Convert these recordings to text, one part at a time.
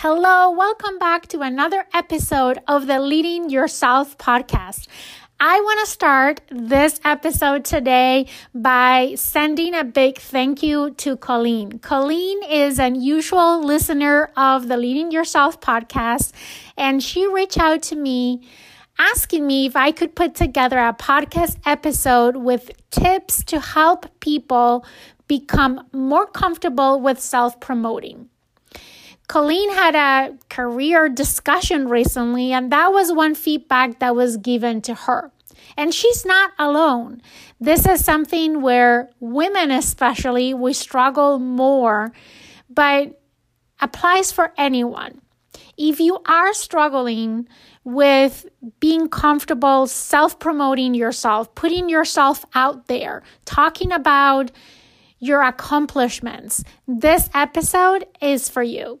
Hello, welcome back to another episode of the Leading Yourself podcast. I want to start this episode today by sending a big thank you to Colleen. Colleen is an usual listener of the Leading Yourself podcast, and she reached out to me asking me if I could put together a podcast episode with tips to help people become more comfortable with self promoting. Colleen had a career discussion recently, and that was one feedback that was given to her. And she's not alone. This is something where women, especially, we struggle more, but applies for anyone. If you are struggling with being comfortable self promoting yourself, putting yourself out there, talking about your accomplishments, this episode is for you.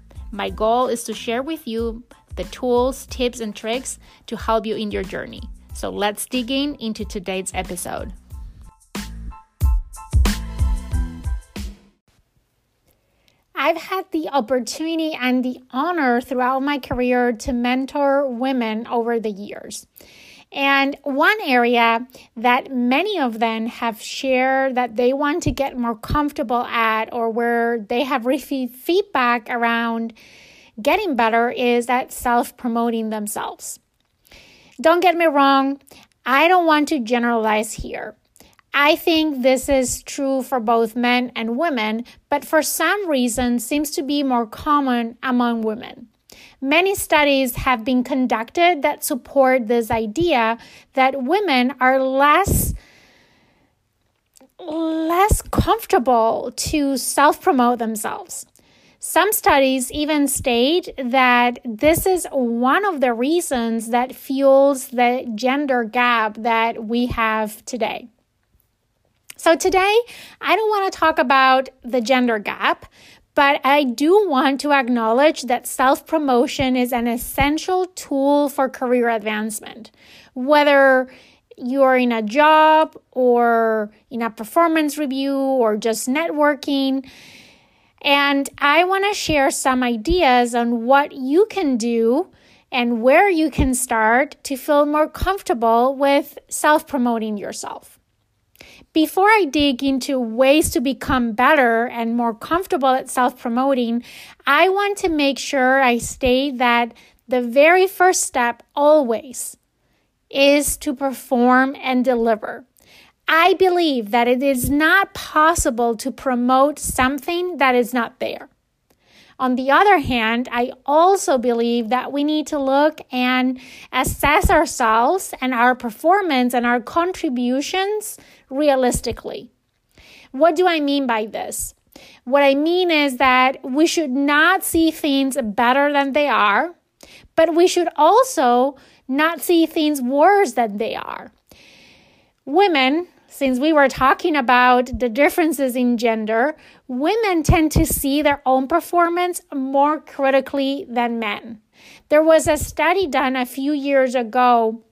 My goal is to share with you the tools, tips, and tricks to help you in your journey. So let's dig in into today's episode. I've had the opportunity and the honor throughout my career to mentor women over the years. And one area that many of them have shared that they want to get more comfortable at, or where they have received feedback around getting better, is at self promoting themselves. Don't get me wrong, I don't want to generalize here. I think this is true for both men and women, but for some reason seems to be more common among women. Many studies have been conducted that support this idea that women are less less comfortable to self-promote themselves. Some studies even state that this is one of the reasons that fuels the gender gap that we have today. So, today, I don't want to talk about the gender gap, but I do want to acknowledge that self promotion is an essential tool for career advancement. Whether you're in a job or in a performance review or just networking. And I want to share some ideas on what you can do and where you can start to feel more comfortable with self promoting yourself. Before I dig into ways to become better and more comfortable at self promoting, I want to make sure I state that the very first step always is to perform and deliver. I believe that it is not possible to promote something that is not there. On the other hand, I also believe that we need to look and assess ourselves and our performance and our contributions realistically. What do I mean by this? What I mean is that we should not see things better than they are, but we should also not see things worse than they are. Women since we were talking about the differences in gender, women tend to see their own performance more critically than men. There was a study done a few years ago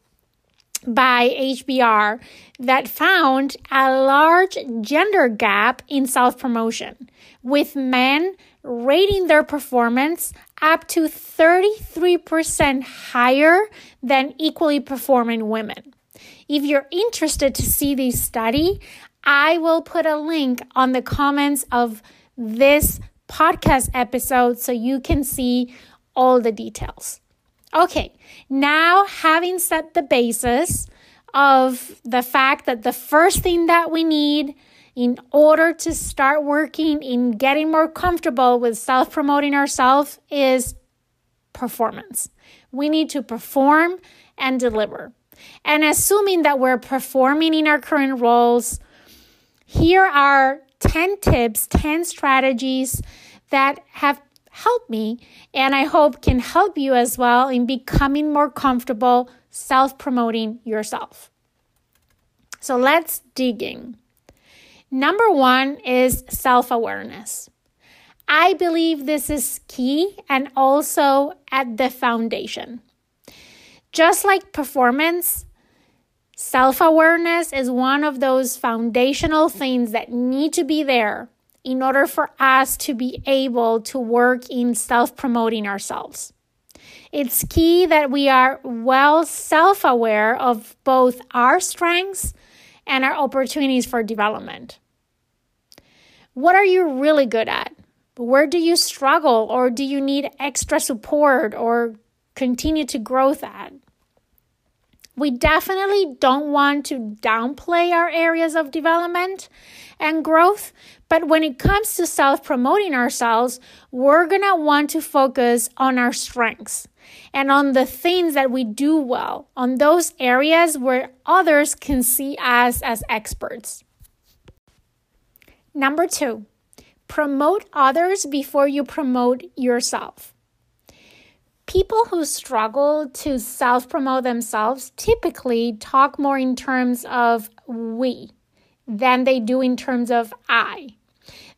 by HBR that found a large gender gap in self promotion, with men rating their performance up to 33% higher than equally performing women. If you're interested to see this study, I will put a link on the comments of this podcast episode so you can see all the details. Okay, now having set the basis of the fact that the first thing that we need in order to start working in getting more comfortable with self promoting ourselves is performance. We need to perform and deliver. And assuming that we're performing in our current roles, Here are 10 tips, 10 strategies that have helped me and I hope can help you as well in becoming more comfortable self promoting yourself. So let's dig in. Number one is self awareness. I believe this is key and also at the foundation. Just like performance, self awareness is one of those foundational things that need to be there in order for us to be able to work in self promoting ourselves. It's key that we are well self aware of both our strengths and our opportunities for development. What are you really good at? Where do you struggle or do you need extra support or continue to grow that? We definitely don't want to downplay our areas of development and growth, but when it comes to self promoting ourselves, we're gonna want to focus on our strengths and on the things that we do well, on those areas where others can see us as experts. Number two, Promote others before you promote yourself. People who struggle to self promote themselves typically talk more in terms of we than they do in terms of I.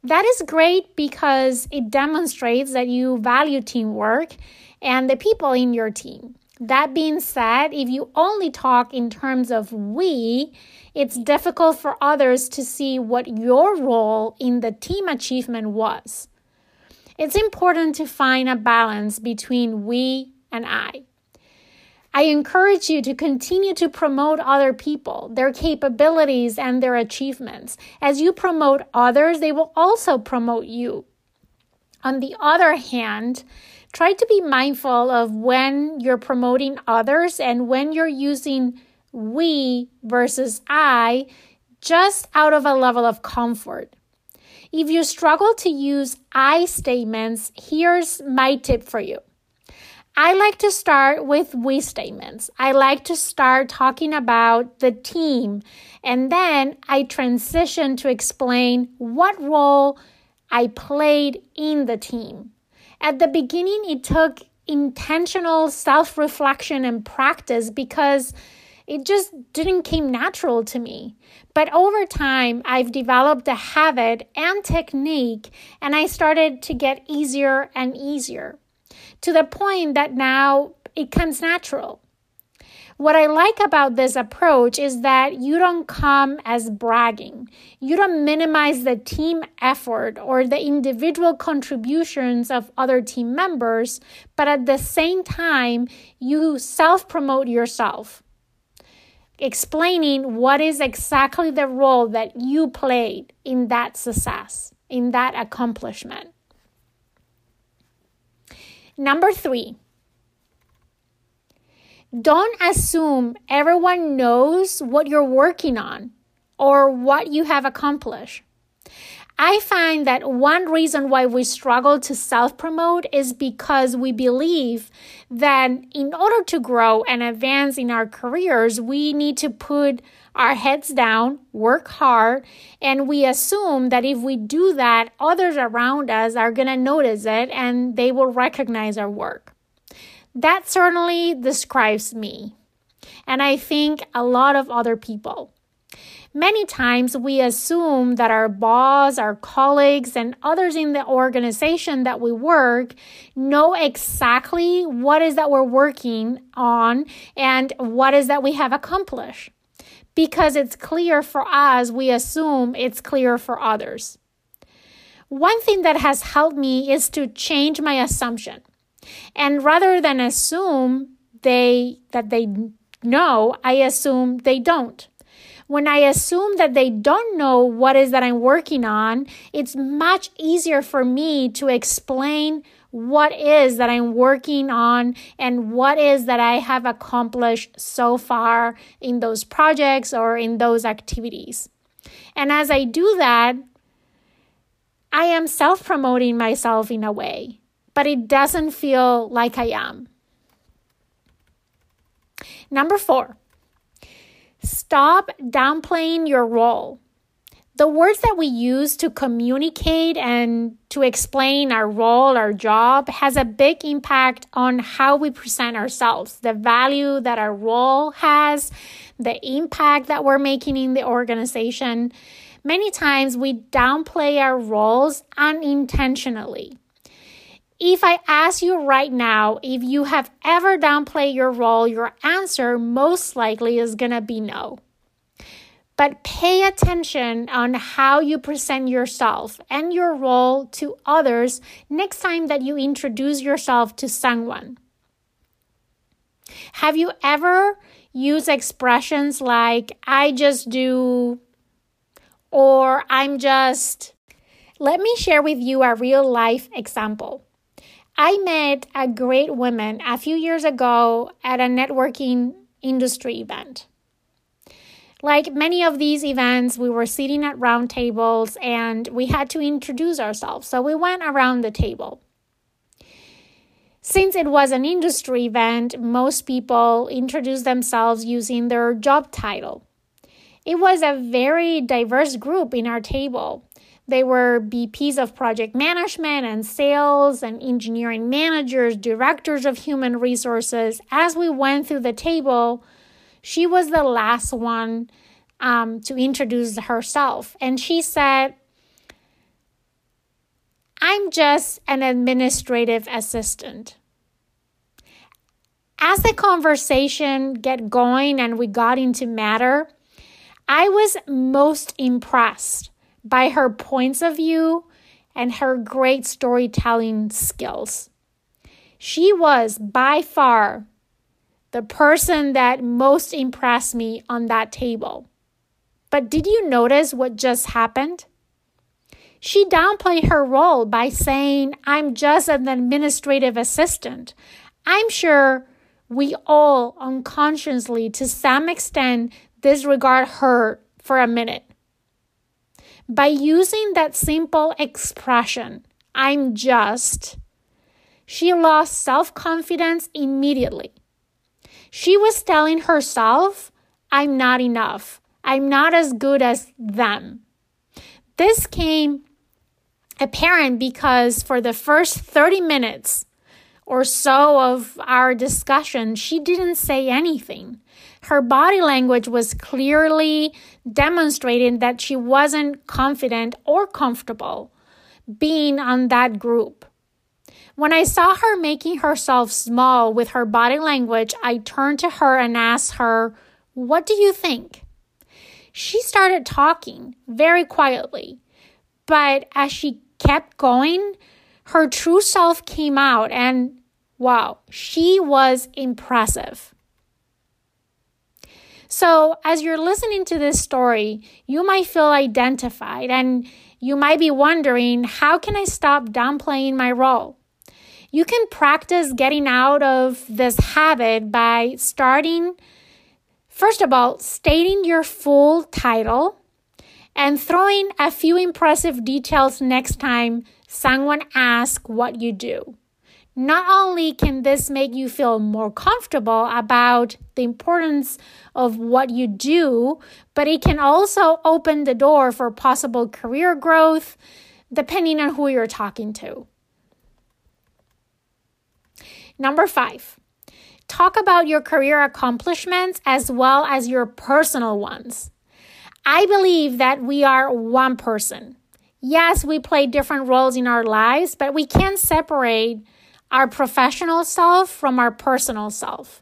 That is great because it demonstrates that you value teamwork and the people in your team. That being said, if you only talk in terms of we, it's difficult for others to see what your role in the team achievement was. It's important to find a balance between we and I. I encourage you to continue to promote other people, their capabilities, and their achievements. As you promote others, they will also promote you. On the other hand, try to be mindful of when you're promoting others and when you're using we versus I just out of a level of comfort. If you struggle to use I statements, here's my tip for you. I like to start with we statements. I like to start talking about the team and then I transition to explain what role I played in the team. At the beginning, it took intentional self reflection and practice because it just didn't came natural to me. But over time, I've developed a habit and technique, and I started to get easier and easier to the point that now it comes natural. What I like about this approach is that you don't come as bragging. You don't minimize the team effort or the individual contributions of other team members, but at the same time, you self promote yourself explaining what is exactly the role that you played in that success, in that accomplishment. Number three, don't assume everyone knows what you're working on or what you have accomplished. I find that one reason why we struggle to self promote is because we believe that in order to grow and advance in our careers, we need to put our heads down, work hard, and we assume that if we do that, others around us are going to notice it and they will recognize our work. That certainly describes me, and I think a lot of other people. Many times we assume that our boss, our colleagues, and others in the organization that we work know exactly what is that we're working on and what is that we have accomplished. Because it's clear for us, we assume it's clear for others. One thing that has helped me is to change my assumption. And rather than assume they that they know, I assume they don't when I assume that they don't know what is that I'm working on, it's much easier for me to explain what is that I'm working on and what is that I have accomplished so far in those projects or in those activities. And as I do that, I am self promoting myself in a way, but it doesn't feel like I am. Number four, Stop downplaying your role. the words that we use to communicate and to explain our role, our job, has a big impact on how we present ourselves, the value that our role has, the impact that we're making in the organization. Many times we downplay our roles unintentionally. If I ask you right now if you have ever downplayed your role, your answer most likely is going to be no. But pay attention on how you present yourself and your role to others next time that you introduce yourself to someone. Have you ever used expressions like, I just do, or I'm just. Let me share with you a real life example. I met a great woman a few years ago at a networking industry event. Like many of these events, we were sitting at round tables and we had to introduce ourselves. So we went around the table. Since it was an industry event, most people introduced themselves using their job title. It was a very diverse group in our table. They were VPs of project management and sales and engineering managers, directors of human resources. As we went through the table, she was the last one um, to introduce herself. And she said, I'm just an administrative assistant. As the conversation get going and we got into matter, I was most impressed by her points of view and her great storytelling skills. She was by far the person that most impressed me on that table. But did you notice what just happened? She downplayed her role by saying, I'm just an administrative assistant. I'm sure we all unconsciously, to some extent, disregard her for a minute. By using that simple expression, I'm just, she lost self confidence immediately. She was telling herself, I'm not enough. I'm not as good as them. This came apparent because for the first 30 minutes or so of our discussion, she didn't say anything her body language was clearly demonstrating that she wasn't confident or comfortable being on that group. When I saw her making herself small with her body language, I turned to her and asked her, What do you think? She started talking very quietly, but as she kept going, her true self came out, and wow, she was impressive. So, as you're listening to this story, you might feel identified and you might be wondering how can I stop downplaying my role? You can practice getting out of this habit by starting, first of all, stating your full title and throwing a few impressive details next time someone asks what you do. Not only can this make you feel more comfortable about the importance of what you do, but it can also open the door for possible career growth depending on who you're talking to. Number five, talk about your career accomplishments as well as your personal ones. I believe that we are one person. Yes, we play different roles in our lives, but we can't separate our professional self from our personal self.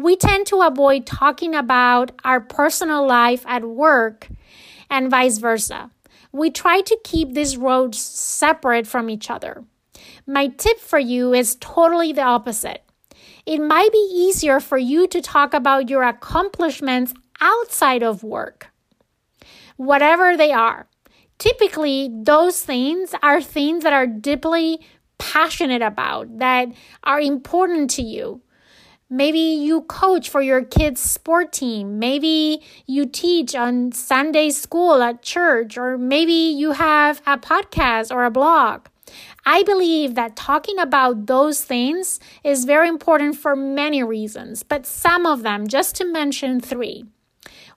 We tend to avoid talking about our personal life at work and vice versa. We try to keep these roads separate from each other. My tip for you is totally the opposite. It might be easier for you to talk about your accomplishments outside of work, whatever they are. Typically, those things are things that are deeply passionate about, that are important to you. Maybe you coach for your kids' sport team. Maybe you teach on Sunday school at church, or maybe you have a podcast or a blog. I believe that talking about those things is very important for many reasons, but some of them, just to mention three.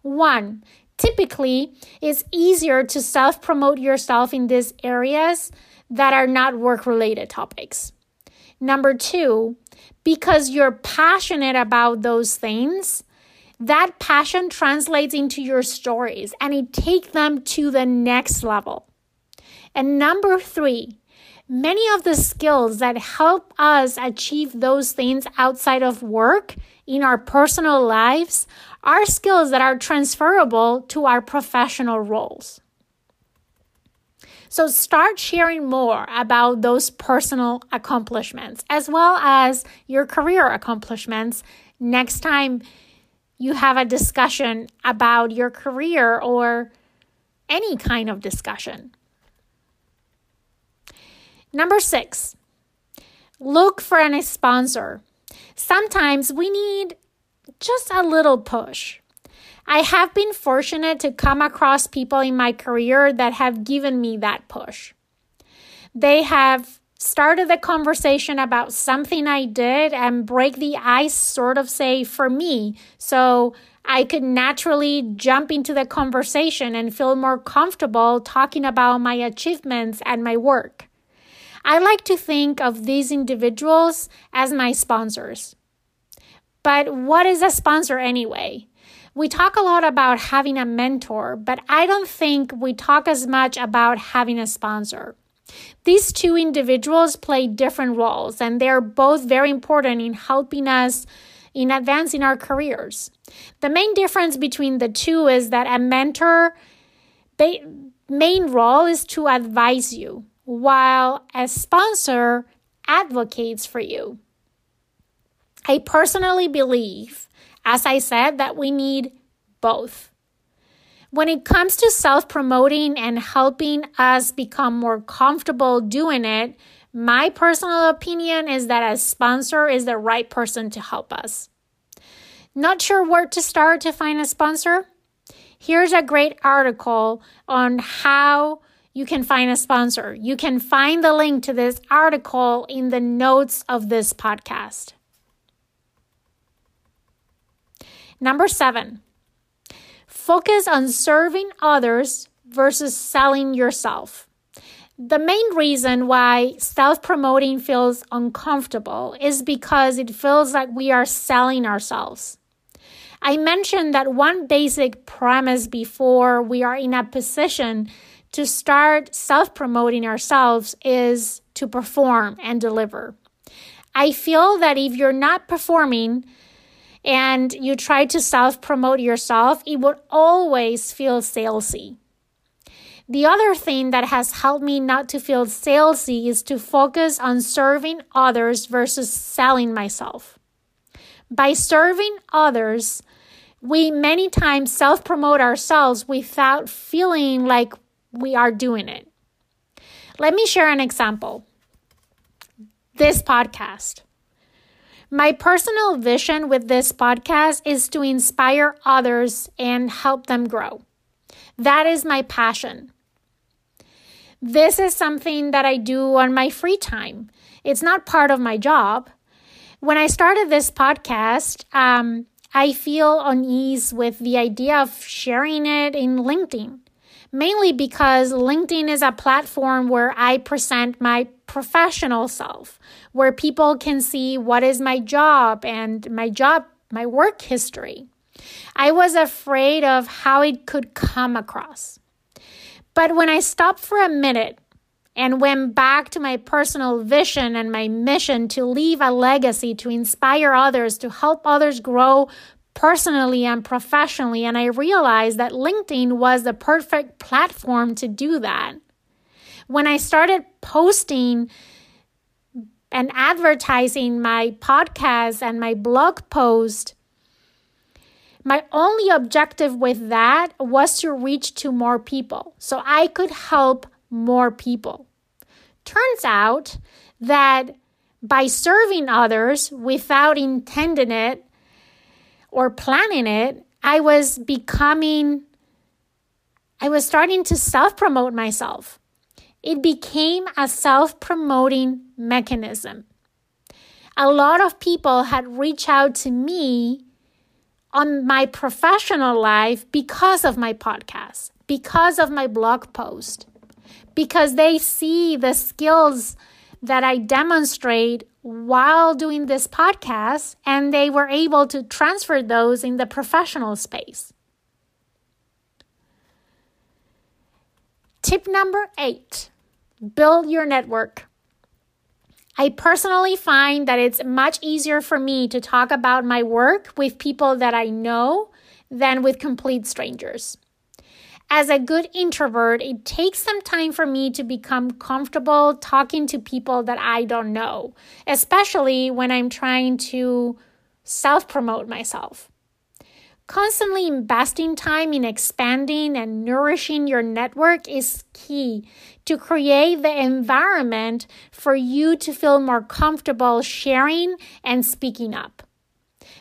One, typically it's easier to self promote yourself in these areas that are not work related topics. Number two, because you're passionate about those things, that passion translates into your stories and it takes them to the next level. And number three, many of the skills that help us achieve those things outside of work in our personal lives are skills that are transferable to our professional roles. So start sharing more about those personal accomplishments as well as your career accomplishments next time you have a discussion about your career or any kind of discussion. Number six, look for a sponsor. Sometimes we need just a little push. I have been fortunate to come across people in my career that have given me that push. They have started the conversation about something I did and break the ice, sort of say, for me. So I could naturally jump into the conversation and feel more comfortable talking about my achievements and my work. I like to think of these individuals as my sponsors. But what is a sponsor anyway? We talk a lot about having a mentor, but I don't think we talk as much about having a sponsor. These two individuals play different roles, and they're both very important in helping us in advancing our careers. The main difference between the two is that a mentor main role is to advise you, while a sponsor advocates for you. I personally believe, as I said, that we need both. When it comes to self promoting and helping us become more comfortable doing it, my personal opinion is that a sponsor is the right person to help us. Not sure where to start to find a sponsor? Here's a great article on how you can find a sponsor. You can find the link to this article in the notes of this podcast. Number seven, focus on serving others versus selling yourself. The main reason why self promoting feels uncomfortable is because it feels like we are selling ourselves. I mentioned that one basic premise before we are in a position to start self promoting ourselves is to perform and deliver. I feel that if you're not performing and you try to self promote yourself, it would always feel salesy. The other thing that has helped me not to feel salesy is to focus on serving others versus selling myself. By serving others, we many times self promote ourselves without feeling like we are doing it. Let me share an example. This podcast. My personal vision with this podcast is to inspire others and help them grow. That is my passion. This is something that I do on my free time. It's not part of my job. When I started this podcast, um, I feel unease with the idea of sharing it in LinkedIn mainly because LinkedIn is a platform where I present my professional self, where people can see what is my job and my job, my work history. I was afraid of how it could come across. But when I stopped for a minute and went back to my personal vision and my mission to leave a legacy, to inspire others, to help others grow personally and professionally. And I realized that LinkedIn was the perfect platform to do that. When I started posting and advertising my podcast and my blog post, my only objective with that was to reach to more people so I could help more people. Turns out that by serving others without intending it, or planning it, I was becoming, I was starting to self promote myself. It became a self promoting mechanism. A lot of people had reached out to me on my professional life because of my podcast, because of my blog post, because they see the skills that I demonstrate while doing this podcast and they were able to transfer those in the professional space. Tip number eight build your network. I personally find that it's much easier for me to talk about my work with people that I know than with complete strangers. As a good introvert, it takes some time for me to become comfortable talking to people that I don't know, especially when I'm trying to self promote myself. Constantly investing time in expanding and nourishing your network is key to create the environment for you to feel more comfortable sharing and speaking up.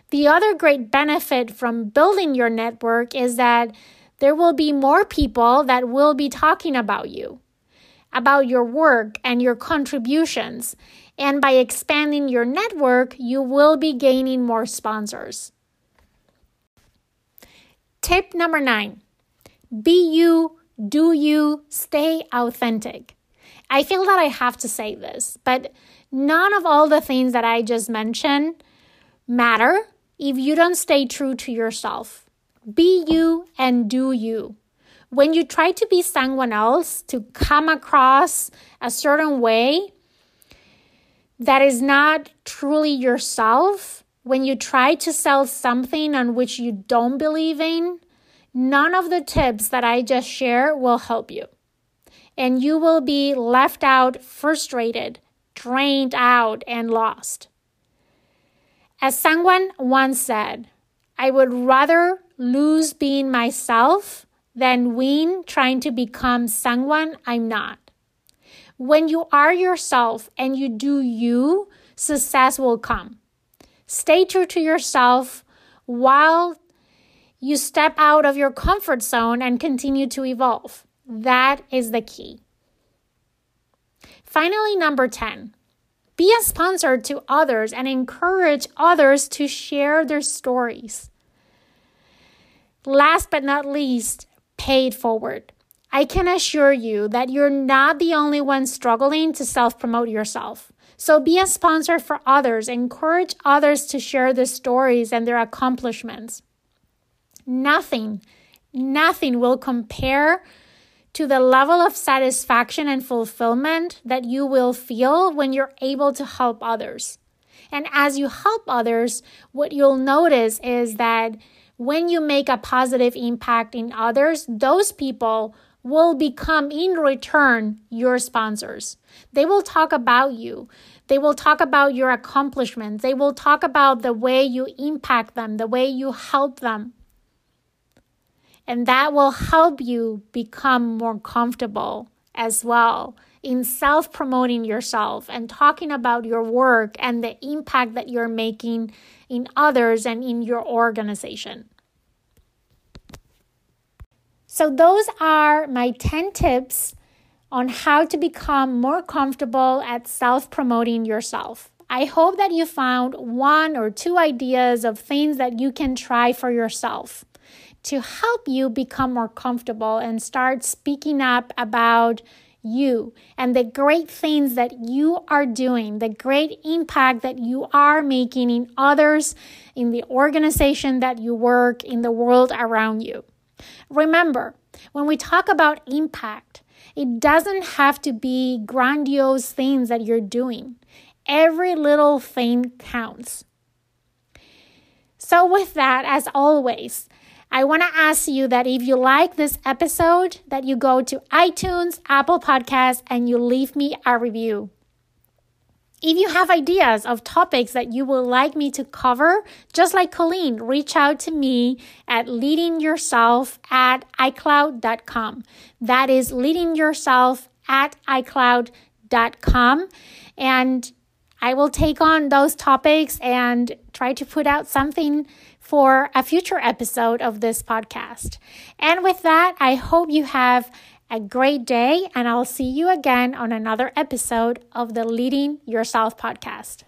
The other great benefit from building your network is that there will be more people that will be talking about you, about your work and your contributions. And by expanding your network, you will be gaining more sponsors. Tip number nine be you, do you, stay authentic. I feel that I have to say this, but none of all the things that I just mentioned matter if you don't stay true to yourself. Be you and do you. When you try to be someone else, to come across a certain way that is not truly yourself, when you try to sell something on which you don't believe in, none of the tips that I just shared will help you. And you will be left out, frustrated, drained out, and lost. As someone once said, I would rather lose being myself than win trying to become someone I'm not. When you are yourself and you do you, success will come. Stay true to yourself while you step out of your comfort zone and continue to evolve. That is the key. Finally, number 10 be a sponsor to others and encourage others to share their stories. Last but not least, pay it forward. I can assure you that you're not the only one struggling to self promote yourself. So be a sponsor for others, encourage others to share their stories and their accomplishments. Nothing, nothing will compare to the level of satisfaction and fulfillment that you will feel when you're able to help others. And as you help others, what you'll notice is that when you make a positive impact in others, those people will become in return your sponsors. They will talk about you. They will talk about your accomplishments. They will talk about the way you impact them, the way you help them. And that will help you become more comfortable as well in self promoting yourself and talking about your work and the impact that you're making in others and in your organization. So, those are my 10 tips on how to become more comfortable at self promoting yourself. I hope that you found one or two ideas of things that you can try for yourself to help you become more comfortable and start speaking up about you and the great things that you are doing, the great impact that you are making in others, in the organization that you work, in the world around you. Remember, when we talk about impact, it doesn't have to be grandiose things that you're doing. Every little thing counts. So, with that, as always, I want to ask you that if you like this episode, that you go to iTunes, Apple Podcasts, and you leave me a review. If you have ideas of topics that you would like me to cover, just like Colleen, reach out to me at leadingyourself at iCloud.com. That is leadingyourself at iCloud.com. And I will take on those topics and try to put out something for a future episode of this podcast. And with that, I hope you have a great day, and I'll see you again on another episode of the Leading Yourself podcast.